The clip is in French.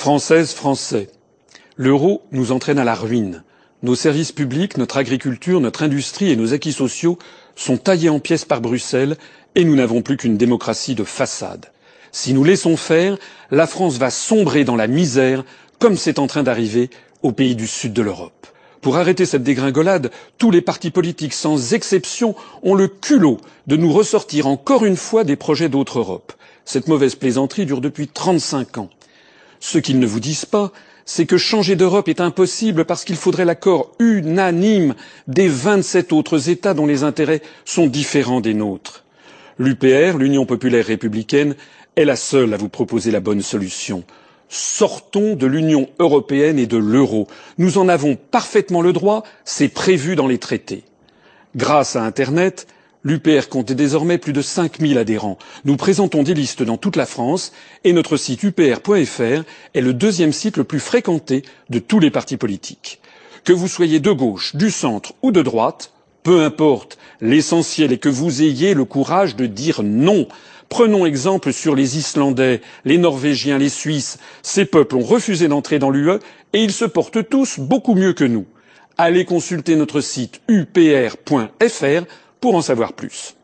Françaises, Français, l'euro nous entraîne à la ruine. Nos services publics, notre agriculture, notre industrie et nos acquis sociaux sont taillés en pièces par Bruxelles et nous n'avons plus qu'une démocratie de façade. Si nous laissons faire, la France va sombrer dans la misère comme c'est en train d'arriver aux pays du sud de l'Europe. Pour arrêter cette dégringolade, tous les partis politiques, sans exception, ont le culot de nous ressortir encore une fois des projets d'autre Europe. Cette mauvaise plaisanterie dure depuis 35 ans. Ce qu'ils ne vous disent pas, c'est que changer d'Europe est impossible parce qu'il faudrait l'accord unanime des 27 autres États dont les intérêts sont différents des nôtres. L'UPR, l'Union populaire républicaine, est la seule à vous proposer la bonne solution. Sortons de l'Union européenne et de l'euro. Nous en avons parfaitement le droit, c'est prévu dans les traités. Grâce à Internet, l'UPR compte désormais plus de 5000 adhérents. Nous présentons des listes dans toute la France et notre site upr.fr est le deuxième site le plus fréquenté de tous les partis politiques. Que vous soyez de gauche, du centre ou de droite, peu importe, l'essentiel est que vous ayez le courage de dire non. Prenons exemple sur les Islandais, les Norvégiens, les Suisses. Ces peuples ont refusé d'entrer dans l'UE et ils se portent tous beaucoup mieux que nous. Allez consulter notre site upr.fr pour en savoir plus.